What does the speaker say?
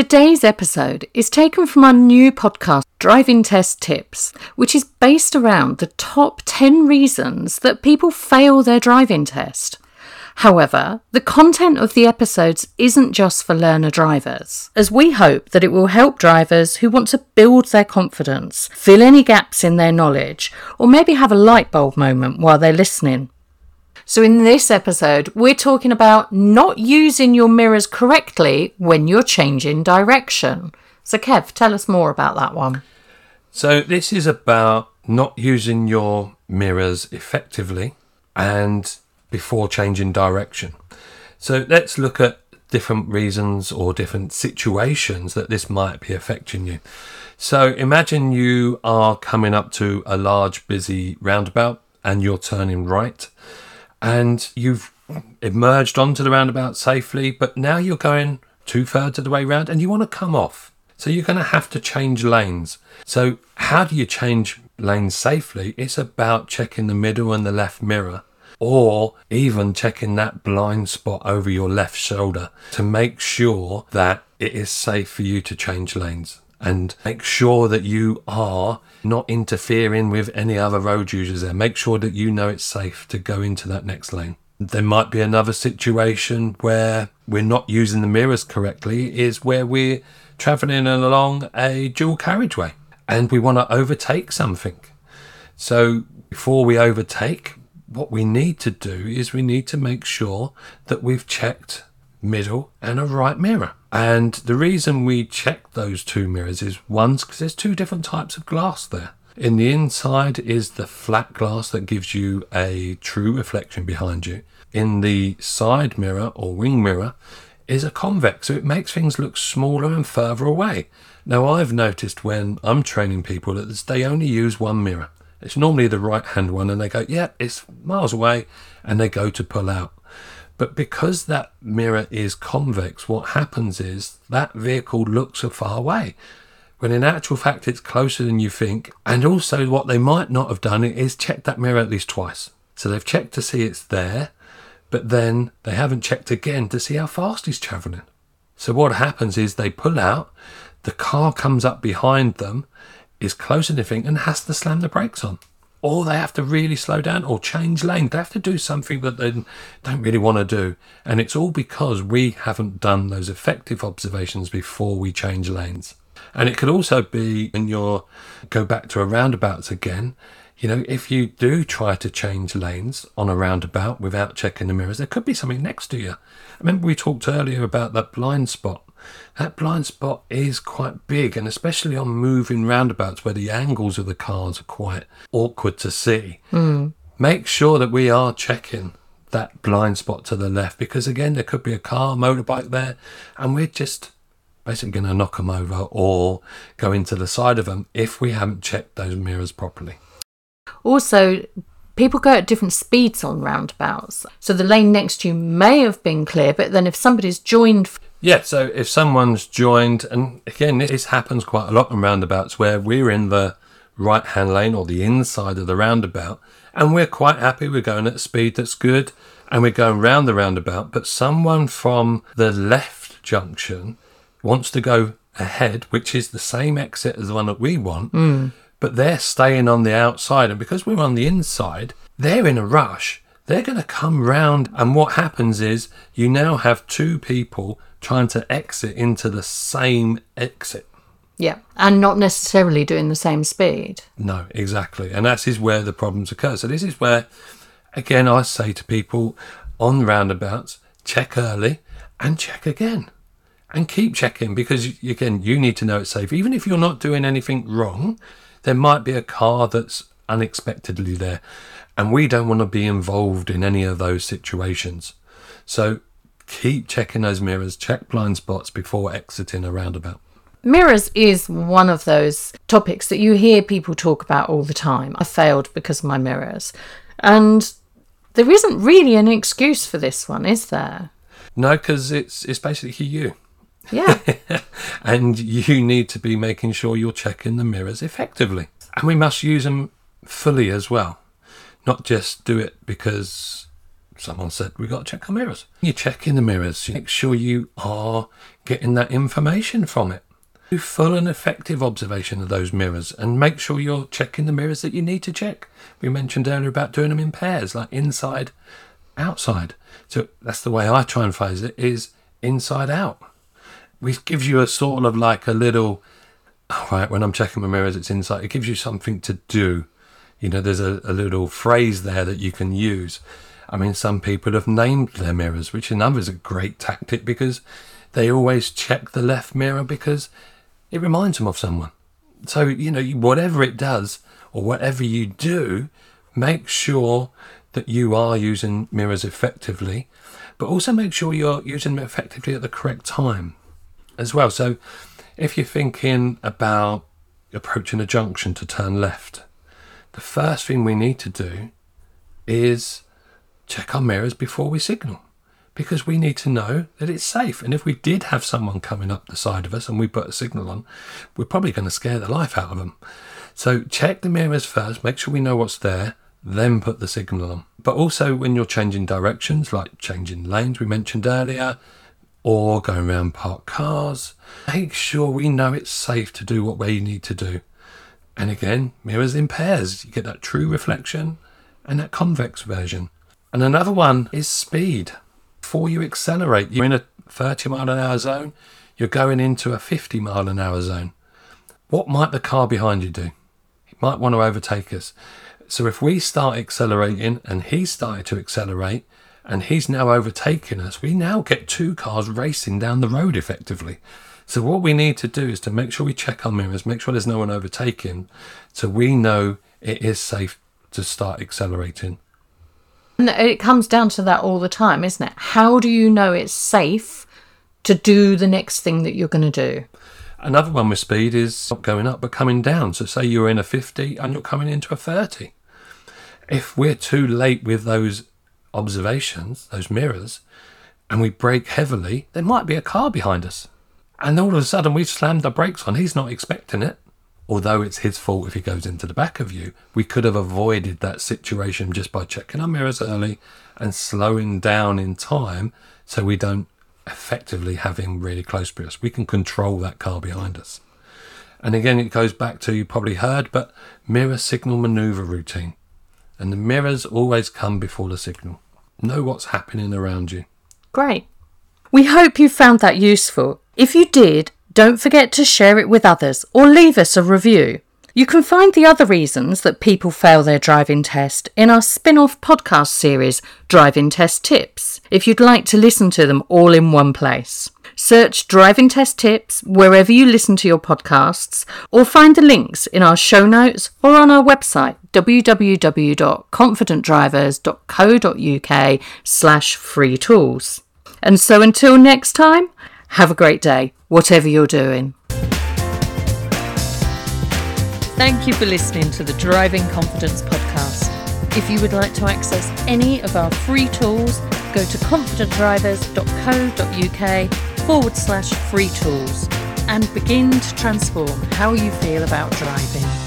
Today's episode is taken from our new podcast, Driving Test Tips, which is based around the top 10 reasons that people fail their driving test. However, the content of the episodes isn't just for learner drivers, as we hope that it will help drivers who want to build their confidence, fill any gaps in their knowledge, or maybe have a light bulb moment while they're listening. So, in this episode, we're talking about not using your mirrors correctly when you're changing direction. So, Kev, tell us more about that one. So, this is about not using your mirrors effectively and before changing direction. So, let's look at different reasons or different situations that this might be affecting you. So, imagine you are coming up to a large, busy roundabout and you're turning right and you've emerged onto the roundabout safely, but now you're going two thirds of the way round and you want to come off. So you're going to have to change lanes. So, how do you change lanes safely? It's about checking the middle and the left mirror, or even checking that blind spot over your left shoulder to make sure that it is safe for you to change lanes and make sure that you are not interfering with any other road users there. Make sure that you know it's safe to go into that next lane. There might be another situation where we're not using the mirrors correctly, is where we're traveling along a dual carriageway and we want to overtake something. So before we overtake, what we need to do is we need to make sure that we've checked middle and a right mirror. And the reason we check those two mirrors is one's because there's two different types of glass there. In the inside is the flat glass that gives you a true reflection behind you. In the side mirror or wing mirror is a convex, so it makes things look smaller and further away. Now, I've noticed when I'm training people that they only use one mirror. It's normally the right hand one, and they go, Yeah, it's miles away, and they go to pull out. But because that mirror is convex, what happens is that vehicle looks a far away. When in actual fact it's closer than you think. And also what they might not have done is check that mirror at least twice. So they've checked to see it's there, but then they haven't checked again to see how fast he's travelling. So what happens is they pull out, the car comes up behind them, is closer than they think, and has to slam the brakes on or they have to really slow down or change lane. They have to do something that they don't really want to do. And it's all because we haven't done those effective observations before we change lanes. And it could also be when you're go back to a roundabouts again. You know, if you do try to change lanes on a roundabout without checking the mirrors, there could be something next to you. I remember we talked earlier about that blind spot that blind spot is quite big, and especially on moving roundabouts where the angles of the cars are quite awkward to see. Mm. Make sure that we are checking that blind spot to the left because, again, there could be a car, motorbike there, and we're just basically going to knock them over or go into the side of them if we haven't checked those mirrors properly. Also, people go at different speeds on roundabouts. So the lane next to you may have been clear, but then if somebody's joined yeah, so if someone's joined, and again, this happens quite a lot in roundabouts where we're in the right hand lane or the inside of the roundabout, and we're quite happy, we're going at a speed that's good, and we're going round the roundabout, but someone from the left junction wants to go ahead, which is the same exit as the one that we want, mm. but they're staying on the outside, and because we're on the inside, they're in a rush. They're going to come round, and what happens is you now have two people trying to exit into the same exit. Yeah, and not necessarily doing the same speed. No, exactly. And that is where the problems occur. So, this is where, again, I say to people on roundabouts check early and check again and keep checking because, again, you need to know it's safe. Even if you're not doing anything wrong, there might be a car that's unexpectedly there. And we don't want to be involved in any of those situations. So keep checking those mirrors, check blind spots before exiting a roundabout. Mirrors is one of those topics that you hear people talk about all the time. I failed because of my mirrors. And there isn't really an excuse for this one, is there? No, because it's it's basically you. Yeah. and you need to be making sure you're checking the mirrors effectively. And we must use them fully as well, not just do it because someone said we've got to check our mirrors. You check in the mirrors, you make sure you are getting that information from it. Do full and effective observation of those mirrors and make sure you're checking the mirrors that you need to check. We mentioned earlier about doing them in pairs, like inside, outside. So that's the way I try and phrase it is inside out. We gives you a sort of like a little all right, when I'm checking my mirrors, it's inside. It gives you something to do. You know, there's a, a little phrase there that you can use. I mean, some people have named their mirrors, which in others is a great tactic because they always check the left mirror because it reminds them of someone. So, you know, whatever it does or whatever you do, make sure that you are using mirrors effectively, but also make sure you're using them effectively at the correct time as well. So, if you're thinking about approaching a junction to turn left, the first thing we need to do is check our mirrors before we signal because we need to know that it's safe. And if we did have someone coming up the side of us and we put a signal on, we're probably going to scare the life out of them. So check the mirrors first, make sure we know what's there, then put the signal on. But also when you're changing directions, like changing lanes we mentioned earlier, or going around parked cars, make sure we know it's safe to do what we need to do. And again, mirrors in pairs, you get that true reflection and that convex version. And another one is speed before you accelerate, you're in a 30 mile an hour zone, you're going into a 50 mile an hour zone. What might the car behind you do? He might want to overtake us. So if we start accelerating and he started to accelerate and he's now overtaking us, we now get two cars racing down the road effectively. So what we need to do is to make sure we check our mirrors, make sure there's no one overtaking, so we know it is safe to start accelerating and it comes down to that all the time, isn't it? How do you know it's safe to do the next thing that you're going to do? Another one with speed is not going up but coming down. So, say you're in a 50 and you're coming into a 30. If we're too late with those observations, those mirrors, and we brake heavily, there might be a car behind us. And all of a sudden we've slammed the brakes on. He's not expecting it although it's his fault if he goes into the back of you, we could have avoided that situation just by checking our mirrors early and slowing down in time so we don't effectively have him really close to us. We can control that car behind us. And again, it goes back to you probably heard, but mirror signal maneuver routine. And the mirrors always come before the signal. Know what's happening around you. Great. We hope you found that useful. If you did, don't forget to share it with others or leave us a review. You can find the other reasons that people fail their driving test in our spin off podcast series, Driving Test Tips, if you'd like to listen to them all in one place. Search Driving Test Tips wherever you listen to your podcasts, or find the links in our show notes or on our website www.confidentdrivers.co.uk slash free tools. And so until next time, have a great day, whatever you're doing. Thank you for listening to the Driving Confidence Podcast. If you would like to access any of our free tools, go to confidentdrivers.co.uk forward slash free tools and begin to transform how you feel about driving.